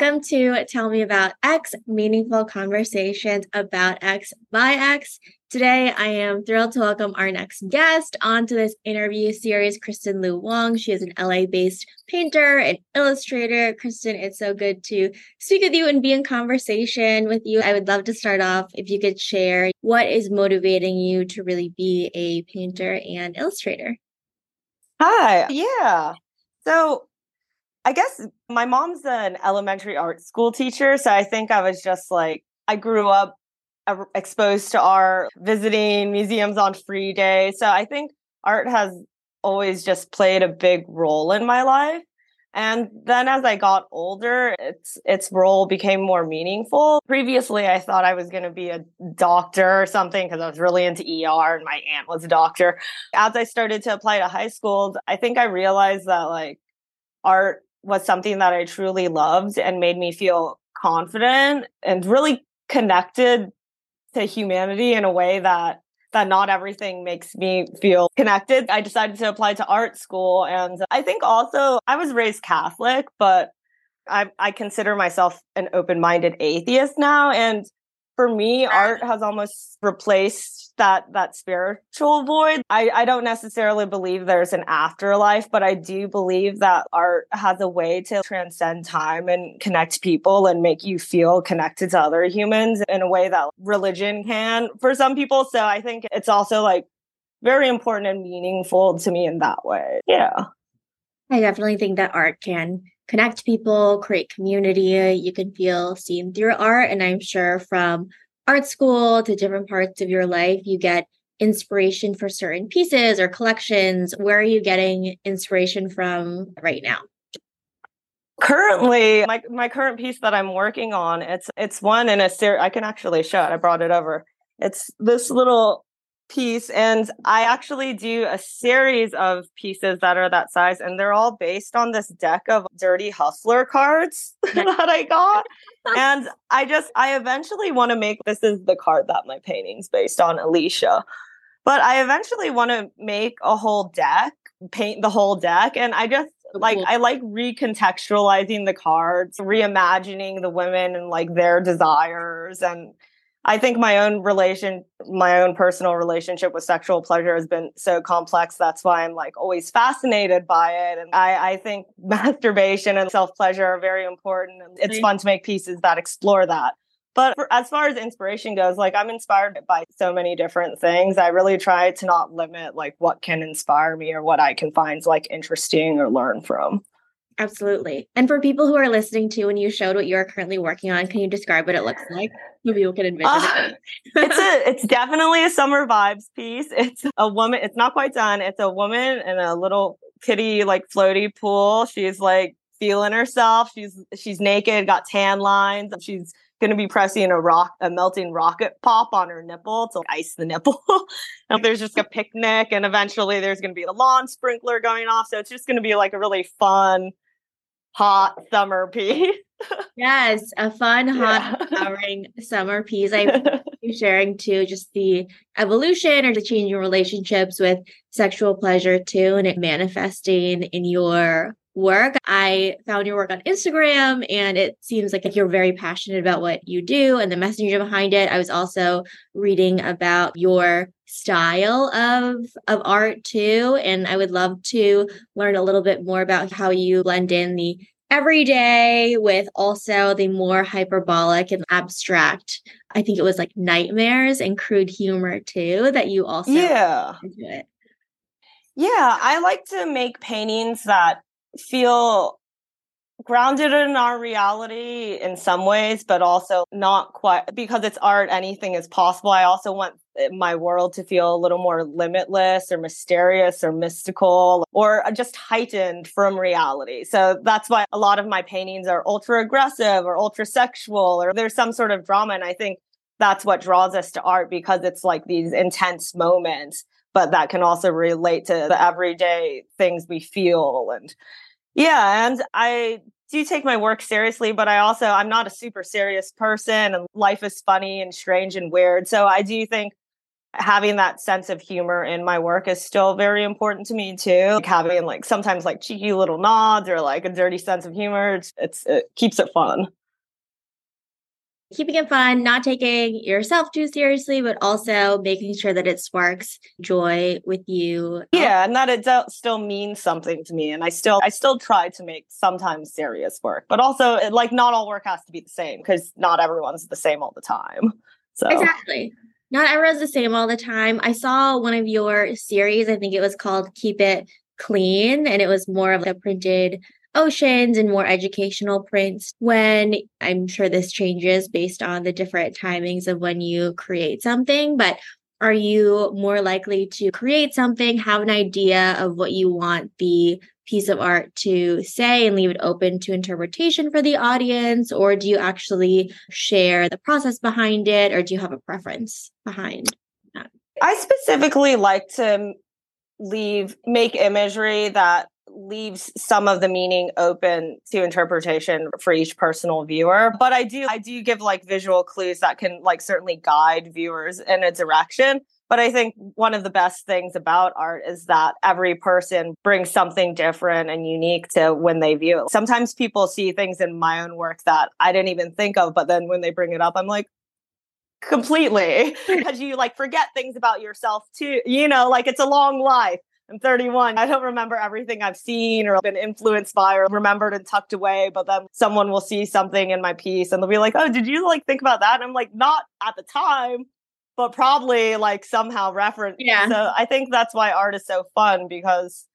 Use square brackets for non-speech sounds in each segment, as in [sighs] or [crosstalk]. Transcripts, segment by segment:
Welcome to Tell Me About X, meaningful conversations about X by X. Today, I am thrilled to welcome our next guest onto this interview series, Kristen Liu-Wong. She is an LA based painter and illustrator. Kristen, it's so good to speak with you and be in conversation with you. I would love to start off if you could share what is motivating you to really be a painter and illustrator. Hi. Yeah. So, I guess my mom's an elementary art school teacher. So I think I was just like, I grew up exposed to art, visiting museums on free day. So I think art has always just played a big role in my life. And then as I got older, its its role became more meaningful. Previously, I thought I was going to be a doctor or something because I was really into ER and my aunt was a doctor. As I started to apply to high school, I think I realized that like art was something that I truly loved and made me feel confident and really connected to humanity in a way that that not everything makes me feel connected. I decided to apply to art school and I think also I was raised Catholic, but I I consider myself an open-minded atheist now and for me art has almost replaced that that spiritual void. I, I don't necessarily believe there's an afterlife but i do believe that art has a way to transcend time and connect people and make you feel connected to other humans in a way that religion can for some people. So i think it's also like very important and meaningful to me in that way. Yeah. I definitely think that art can connect people, create community. You can feel seen through art. And I'm sure from art school to different parts of your life, you get inspiration for certain pieces or collections. Where are you getting inspiration from right now? Currently, my, my current piece that I'm working on, it's it's one in a series. I can actually show it. I brought it over. It's this little piece and I actually do a series of pieces that are that size and they're all based on this deck of dirty hustler cards [laughs] that I got. [laughs] and I just I eventually want to make this is the card that my painting's based on Alicia. But I eventually want to make a whole deck, paint the whole deck and I just oh, like I like recontextualizing the cards, reimagining the women and like their desires and I think my own relation, my own personal relationship with sexual pleasure has been so complex. That's why I'm like always fascinated by it. And I, I think [laughs] masturbation and self pleasure are very important. And it's fun to make pieces that explore that. But for, as far as inspiration goes, like I'm inspired by so many different things. I really try to not limit like what can inspire me or what I can find like interesting or learn from. Absolutely. And for people who are listening to when you showed what you're currently working on, can you describe what it looks [sighs] like so people can envision uh, it? it's a [laughs] it's definitely a summer vibes piece. It's a woman, it's not quite done. It's a woman in a little kitty like floaty pool. She's like feeling herself. She's she's naked, got tan lines. She's going to be pressing a rock, a melting rocket pop on her nipple to ice the nipple. [laughs] and there's just a picnic, and eventually there's going to be a lawn sprinkler going off. So it's just going to be like a really fun, hot summer piece. [laughs] yes, a fun, hot, empowering [laughs] summer piece. I'm sharing too just the evolution or the changing relationships with sexual pleasure too, and it manifesting in your work. I found your work on Instagram and it seems like you're very passionate about what you do and the messenger behind it. I was also reading about your style of of art too and I would love to learn a little bit more about how you blend in the everyday with also the more hyperbolic and abstract. I think it was like nightmares and crude humor too that you also Yeah. Yeah, I like to make paintings that feel grounded in our reality in some ways, but also not quite because it's art, anything is possible. I also want eh, my world to feel a little more limitless or mysterious or mystical or uh, just heightened from reality. So that's why a lot of my paintings are ultra aggressive or ultra sexual or there's some sort of drama. And I think that's what draws us to art because it's like these intense moments but that can also relate to the everyday things we feel and yeah and i do take my work seriously but i also i'm not a super serious person and life is funny and strange and weird so i do think having that sense of humor in my work is still very important to me too. Like having like sometimes like cheeky little nods or like a dirty sense of humor. It's, it's it keeps it fun keeping it fun, not taking yourself too seriously, but also making sure that it sparks joy with you. Oh. Yeah, and that it still means something to me. And I still, I still try to make sometimes serious work, but also uh, like not all work has to be the same because not everyone's the same all the time. [laughs] So exactly. Not everyone's the same all the time. I saw one of your series, I think it was called Keep It Clean, and it was more of a printed oceans and more educational prints when I'm sure this changes based on the different timings of when you create something, but are you more likely to create something, have an idea of what you want the piece of art to say and leave it open to interpretation for the audience? Or do you actually share the process behind it? Or do you have a preference behind that? I specifically like to leave, make imagery that leaves some of the meaning open to interpretation for each personal viewer but i do i do give like visual clues that can like certainly guide viewers in a direction but i think one of the best things about art is that every person brings something different and unique to when they view it. Sometimes people see things in my own work that i didn't even think of but then when they bring it up i'm like completely. [laughs] Because you like forget things about yourself too you know like it's a long life I'm 31. I don't remember everything I've seen or been influenced by or remembered and tucked away. But then someone will see something in my piece and they'll be like, oh, did you like think about that? And I'm like, not at the time, but probably like somehow reference. Yeah. So I think that's why art is so fun because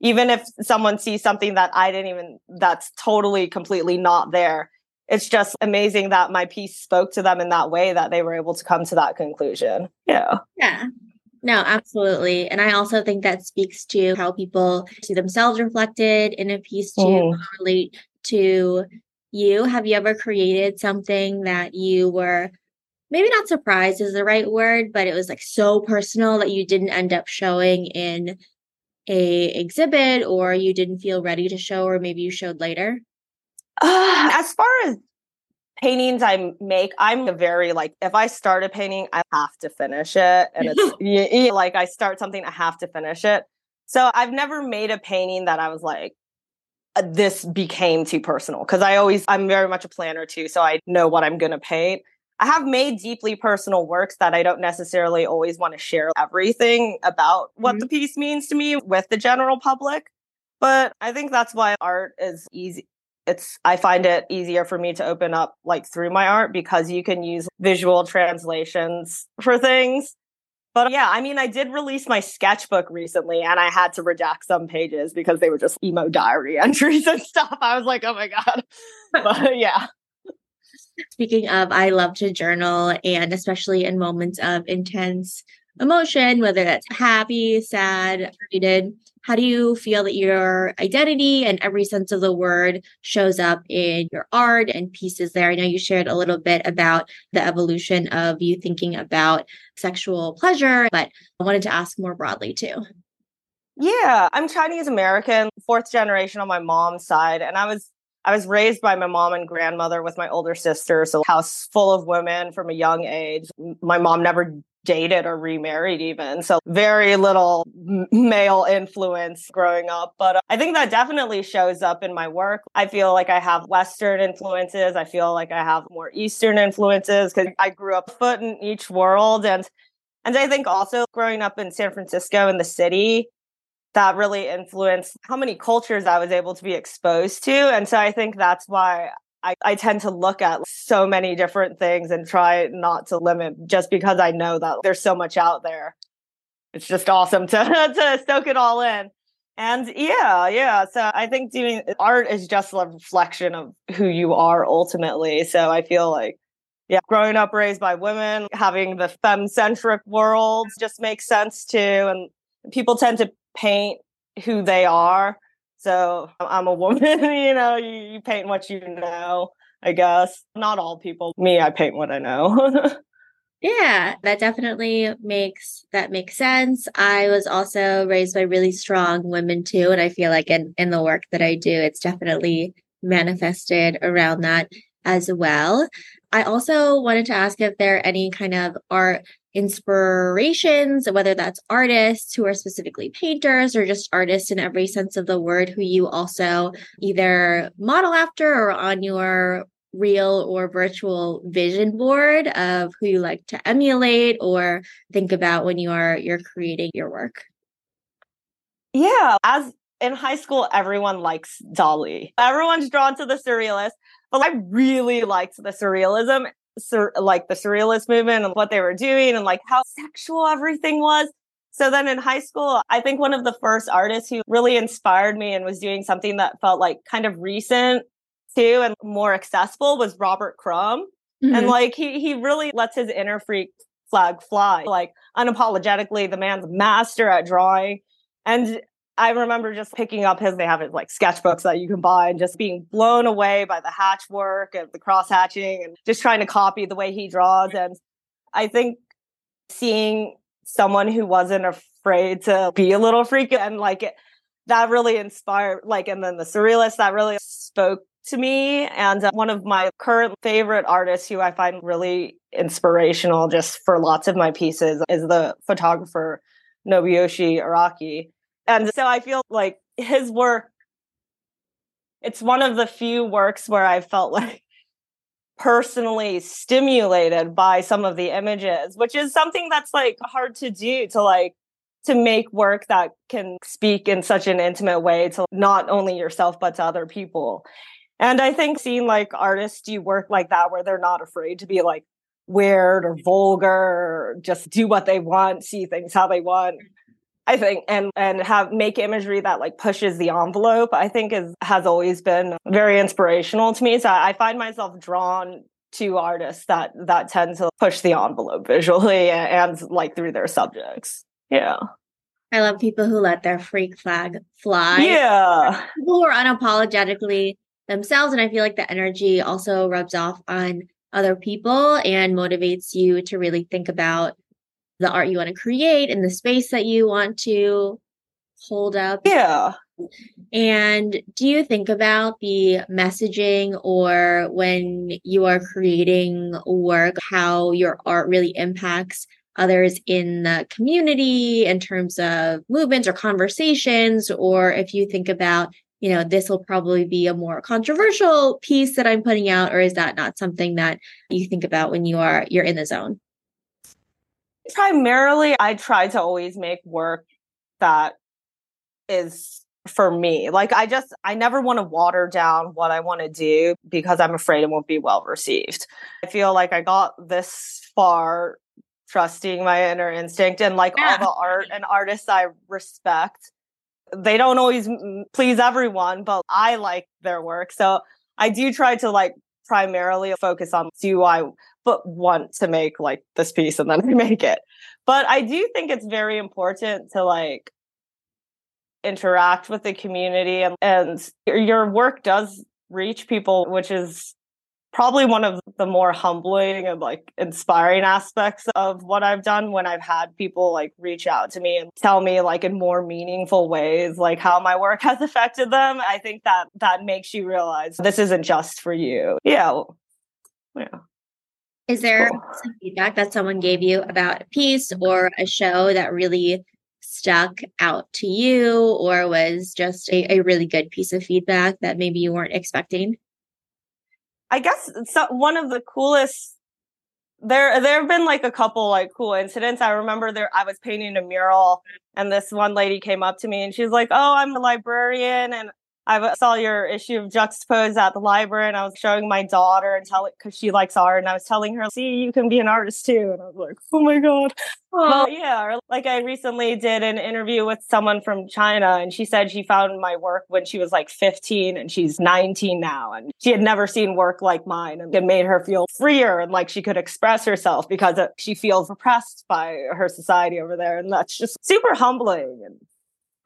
even if someone sees something that I didn't even, that's totally, completely not there, it's just amazing that my piece spoke to them in that way that they were able to come to that conclusion. Yeah. Yeah. No, absolutely. And I also think that speaks to how people see themselves reflected in a piece to mm. relate to you. Have you ever created something that you were maybe not surprised is the right word, but it was like so personal that you didn't end up showing in a exhibit or you didn't feel ready to show or maybe you showed later? Uh, as far as paintings I make, I'm a very like if I start a painting, I have to finish it, and it's [laughs] like I start something, I have to finish it. So I've never made a painting that I was like, uh, this became too personal because I always I'm very much a planner too, so I know what I'm gonna paint. I have made deeply personal works that I don't necessarily always want to share everything about what mm-hmm. the piece means to me with the general public. But I think that's why art is easy it's I find it easier for me to open up like through my art because you can use visual translations for things. But yeah, I mean, I did release my sketchbook recently and I had to redact some pages because they were just emo diary [laughs] entries and stuff. I was like, oh my God. [laughs] but yeah. Speaking of, I love to journal and especially in moments of intense emotion, whether that's happy, sad, did. How do you feel that your identity and every sense of the word shows up in your art and pieces there? I know you shared a little bit about the evolution of you thinking about sexual pleasure, but I wanted to ask more broadly too. Yeah, I'm Chinese American, fourth generation on my mom's side, and I was I was raised by my mom and grandmother with my older sister, so house full of women from a young age. My mom never dated or remarried even. So very little male influence growing up. But uh, I think that definitely shows up in my work. I feel like I have Western influences. I feel like I have more Eastern influences because I grew up foot in each world. And and I think also growing up in San Francisco in the city, that really influenced how many cultures I was able to be exposed to. And so I think that's why I, I tend to look at so many different things and try not to limit just because I know that there's so much out there. It's just awesome to, [laughs] to soak it all in. And yeah, yeah. So I think doing art is just a reflection of who you are ultimately. So I feel like, yeah, growing up raised by women, having the femme centric world just makes sense too. And people tend to paint who they are so I'm a woman, [laughs] you know, you, you paint what you know, I guess. Not all people. Me, I paint what I know. [laughs] yeah, that definitely makes that makes sense. I was also raised by really strong women too, and I feel like in in the work that I do, it's definitely manifested around that as well. I also wanted to ask if there are any kind of art inspirations, whether that's artists who are specifically painters or just artists in every sense of the word, who you also either model after or on your real or virtual vision board of who you like to emulate or think about when you are you're creating your work. Yeah, as in high school, everyone likes Dali. Everyone's drawn to the surrealist, but I really liked the surrealism sur- like the surrealist movement and what they were doing and like how sexual everything was. So then in high school, I think one of the first artists who really inspired me and was doing something that felt like kind of recent too and more accessible was Robert Crumb. Mm-hmm. And like he he really lets his inner freak flag fly. Like unapologetically, the man's master at drawing. And I remember just picking up his, they have his like sketchbooks that you can buy and just being blown away by the hatch work and the cross hatching and just trying to copy the way he draws. And I think seeing someone who wasn't afraid to be a little freak and like it, that really inspired, like, and then the surrealist that really spoke to me. And uh, one of my current favorite artists who I find really inspirational just for lots of my pieces is the photographer Nobuyoshi Araki and so I feel like his work, it's one of the few works where I felt like personally stimulated by some of the images, which is something that's like hard to do to like to make work that can speak in such an intimate way to not only yourself but to other people. And I think seeing like artists do work like that where they're not afraid to be like weird or vulgar or just do what they want, see things how they want. I think and and have make imagery that like pushes the envelope I think is has always been very inspirational to me. So I find myself drawn to artists that that tend to push the envelope visually and, and like through their subjects. Yeah. I love people who let their freak flag fly. Yeah. People who are unapologetically themselves and I feel like the energy also rubs off on other people and motivates you to really think about the art you want to create and the space that you want to hold up. Yeah. And do you think about the messaging or when you are creating work, how your art really impacts others in the community in terms of movements or conversations? Or if you think about, you know, this will probably be a more controversial piece that I'm putting out, or is that not something that you think about when you are you're in the zone? Primarily I try to always make work that is for me. Like I just I never want to water down what I want to do because I'm afraid it won't be well received. I feel like I got this far trusting my inner instinct and like yeah. all the art and artists I respect. They don't always please everyone, but I like their work. So I do try to like primarily focus on do I but want to make like this piece and then I [laughs] make it. But I do think it's very important to like interact with the community and, and your work does reach people, which is probably one of the more humbling and like inspiring aspects of what I've done when I've had people like reach out to me and tell me like in more meaningful ways like how my work has affected them. I think that that makes you realize this isn't just for you. Yeah. Yeah. Is there cool. some feedback that someone gave you about a piece or a show that really stuck out to you or was just a, a really good piece of feedback that maybe you weren't expecting? I guess one of the coolest there there have been like a couple like cool incidents. I remember there I was painting a mural and this one lady came up to me and she's like, "Oh, I'm a librarian and I saw your issue of Juxtapoz at the library and I was showing my daughter and tell it because she likes art and I was telling her, see, you can be an artist too. And I was like, oh my God. Well, yeah. like I recently did an interview with someone from China and she said she found my work when she was like 15 and she's 19 now. And she had never seen work like mine and it made her feel freer and like she could express herself because uh, she feels oppressed by her society over there. And that's just super humbling and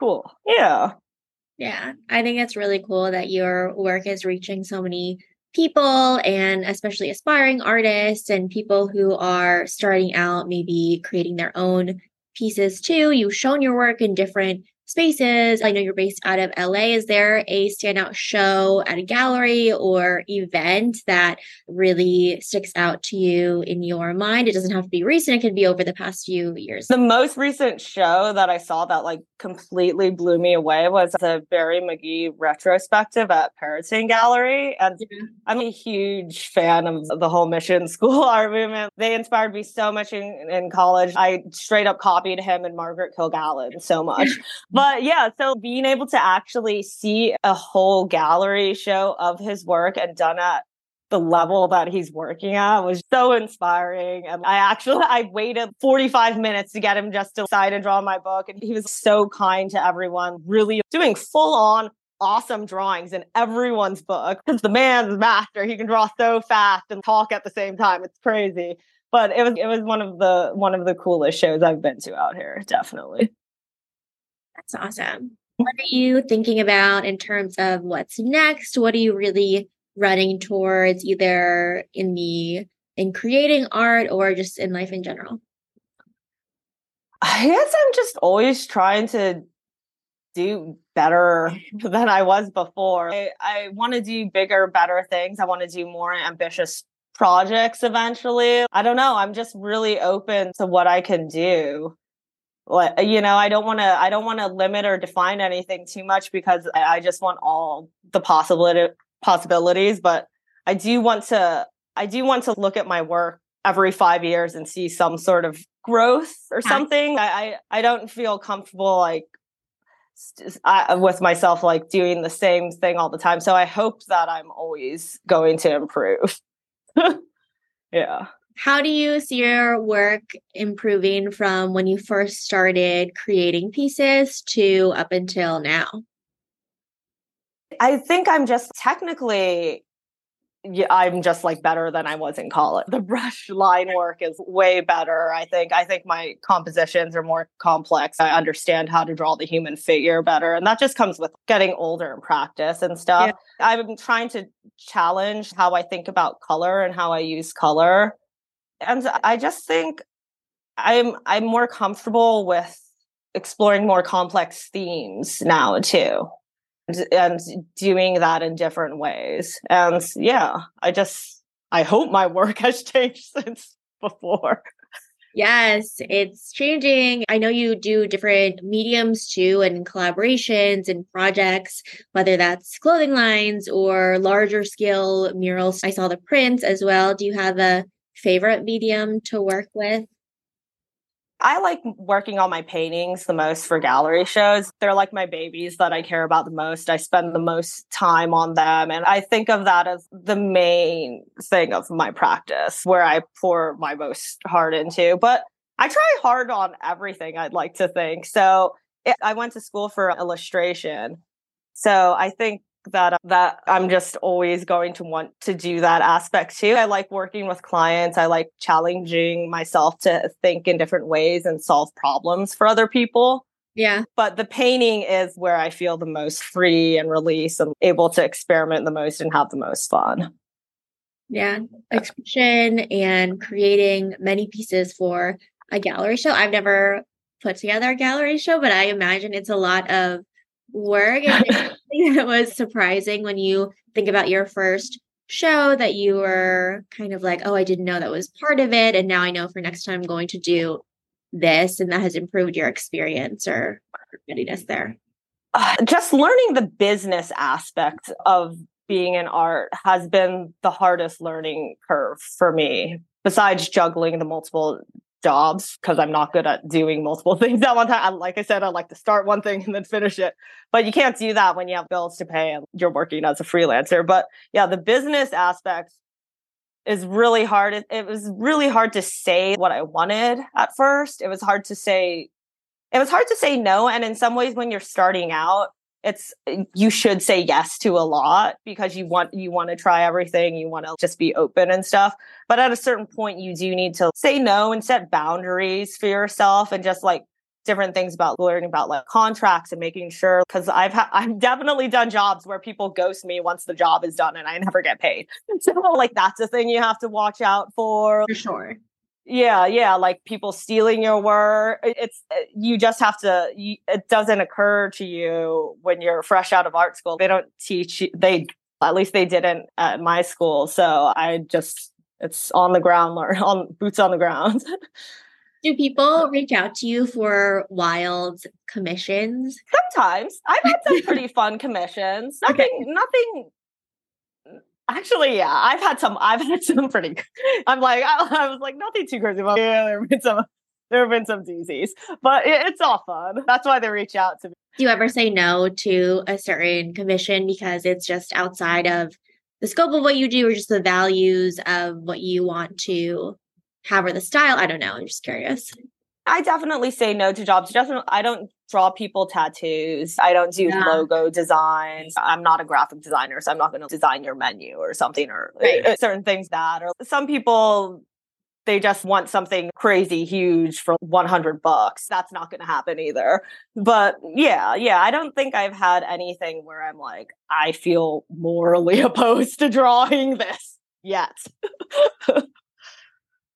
cool. Yeah. Yeah, I think it's really cool that your work is reaching so many people and especially aspiring artists and people who are starting out, maybe creating their own pieces too. You've shown your work in different spaces. I know you're based out of LA. Is there a standout show at a gallery or event that really sticks out to you in your mind? It doesn't have to be recent, it can be over the past few years. The most recent show that I saw that like completely blew me away was the Barry McGee retrospective at Perrotin Gallery. And. I'm a huge fan of the whole mission [laughs] school art movement. They inspired me so much in, in college. I straight up copied him and Margaret Kilgallen so much. [laughs] but yeah, so being able to actually see a whole gallery show of his work and done at the level that he's working at was so inspiring. And I actually [laughs] I waited 45 minutes to get him just to sign and draw my book. And he was so kind to everyone, really doing full on awesome drawings in everyone's book. Because the man's master. He can draw so fast and talk at the same time. It's crazy. But it was it was one of the one of the coolest shows I've been to out here, definitely. That's awesome. What are you thinking about in terms of what's next? What are you really running towards either in the in creating art or just in life in general? I guess I'm just always trying to do better [laughs] [laughs] than I was before. I, I want to do bigger, better things. I want to do more ambitious projects eventually. I don't know. I'm just really open to what I can do Uh, you know i don't want to i don't want to limit or define anything too much because I, I, just want all the possibility possibilities but i do want to i do want to look at my work every five years and see some sort of growth or something. I, I i, don't feel comfortable like I, uh, with myself like doing the same thing all the time. So i hope that i'm always going to improve. [laughs] Yeah how do you see your work improving from when you first started creating pieces to up until now? I think I'm just technically yeah, I'm just like better than I was in college. The brush [laughs] line work is way better. I think I think my compositions are more complex. I understand how to draw the human figure better. And that just comes with getting older and practice and stuff. Yeah. I'm trying to challenge how I think about color and how I use color and I just think I'm I'm more comfortable with exploring more complex themes now too. And, and doing that in different ways. And yeah, I just I hope my work [laughs] has changed since before. Yes, it's changing. I know you do different mediums too and collaborations and projects, whether that's clothing lines or larger scale murals. I saw the prints as well. Do you have a favorite medium to work with? I like working on my paintings the most for gallery shows. They're like my babies that I care about the most. I spend the most time on them. And I think of that as the main thing of my practice where I pour my most heart into. But I try hard on everything, I'd like to think. So it, I went to school for illustration. So I think that uh, that I'm just always going to want to do that aspect too. I like working with clients. I like challenging myself to think in different ways and solve problems for other people. Yeah. But the painting is where I feel the most free and release and able to experiment the most and have the most fun. Yeah. Expression and creating many pieces for a gallery show. I've never put together a gallery show, but I imagine it's a lot of work. [laughs] it was surprising when you think about your first show that you were kind of like, oh, I didn't know that was part of it. And now I know for next time I'm going to do this. And that has improved your experience or readiness there. Uh, just learning the business aspect of being in art has been the hardest learning curve for me besides juggling the multiple jobs because I'm not good at doing multiple [laughs] things at one time. I, like I said, I like to start one thing and then finish it. But you can't do that when you have bills to pay and you're working as a freelancer. But yeah, the business aspect is really hard. It, it was really hard to say what I wanted at first. It was hard to say, it was hard to say no. And in some ways, when you're starting out, it's you should say yes to a lot because you want you want to try everything you want to just be open and stuff but at a certain point you do need to say no and set boundaries for yourself and just like different things about learning about like contracts and making sure because I've ha- I've definitely done jobs where people ghost me once the job is done and I never get paid. [laughs] So like that's a thing you have to watch out for. For sure. Yeah yeah like people stealing your work it's uh, you just have to you, it doesn't occur to you when you're fresh out of art school. They don't teach you they at least they didn't at my school so i just it's on the ground learn [laughs] on boots on the ground. [laughs] Do people reach out to you for wild commissions? Sometimes. I've had some [laughs] pretty fun commissions. Nothing okay. nothing Actually, yeah, I've had some. I've had some pretty. [laughs] I'm like, I, [laughs] I was like, nothing too crazy about. Yeah, there have been some. There have been some doozies, but it, it's all fun. That's why they reach out to me. Do you ever say no to a certain commission because it's just outside of the scope of what you do, or just the values of what you want to have, or the style? I don't know. I'm just curious. I definitely say no to jobs. Definitely, I don't draw people tattoos. I don't do yeah. logo designs. I'm not a graphic designer, so I'm not going to design your menu or something or right. Uh, certain things that. Or some people, they just want something crazy huge for 100 bucks. That's not going to happen either. But yeah, yeah, I don't think I've had anything where I'm like, I feel morally [laughs] opposed to drawing this yet. [laughs]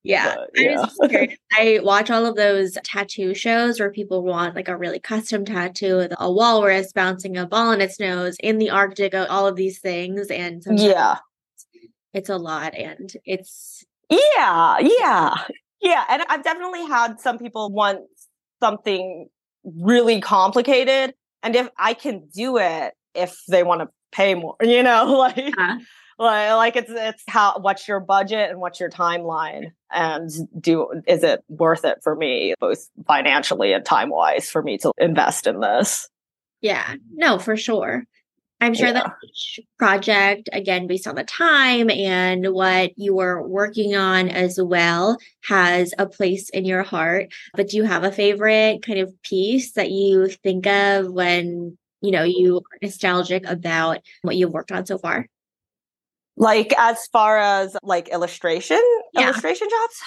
Yeah. But, yeah. I, [laughs] I watch all of those tattoo shows where people want like a really custom tattoo with a walrus bouncing a ball in its nose in the Arctic, uh, all of these things. And yeah, it's a lot. And it's. Yeah. Yeah. Yeah. And I've definitely had some people want something really complicated. And if I can do it, if they want to pay more, [laughs] you know, like. Yeah like it's it's how what's your budget and what's your timeline? And do is it worth it for me both financially and time wise for me to invest in this? Yeah. No for sure. I'm sure yeah. that each project again based on the time and what you were working on as well has a place in your heart. But do you have a favorite kind of piece that you think of when you know you are nostalgic about what you've worked on so far like as far as like illustration, yeah. illustration jobs,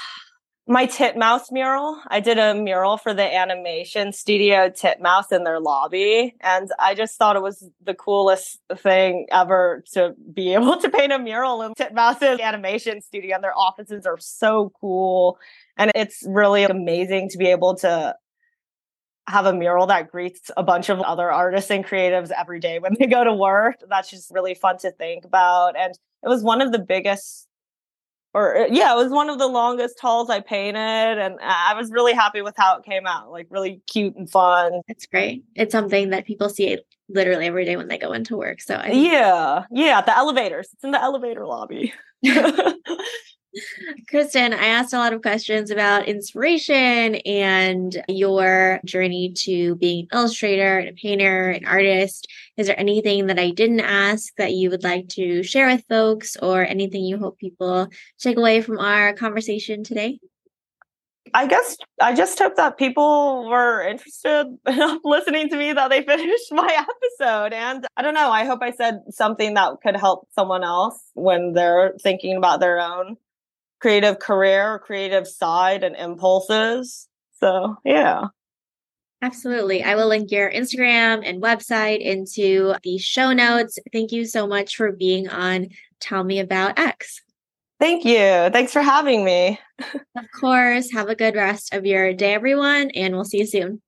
my Titmouse mural. I did a mural for the animation studio Titmouse in their lobby. And I just thought it was the coolest thing ever to be [laughs] able to paint a mural in Titmouse's animation studio. And their offices are so cool. And it's really amazing to be able to have a mural that greets a bunch of other artists and creatives every day when [laughs] they go to work. That's just really fun to think about. And it was one of the biggest or uh, yeah, it was one of the longest halls I painted, and I was really happy with how it came out. Like really cute and fun. It's great. It's something that people see literally every day when they go into work. So I yeah, yeah, the elevators. It's in the elevator lobby. [laughs] [laughs] Kristen, I asked a lot of questions about inspiration and your journey to being an illustrator and a painter, an artist. Is there anything that I didn't ask that you would like to share with folks, or anything you hope people take away from our conversation today? I guess I just hope that people were interested [laughs] listening to me that they finished [laughs] my episode. And I don't know, I hope I said something that could help someone else when they're thinking about their own creative career, creative side, and impulses. So, yeah. Absolutely. I will link your Instagram and website into the show notes. Thank you so much for being on Tell Me About X. Thank you. Thanks for having me. [laughs] of course. Have a good rest of your day, everyone, and we'll see you soon.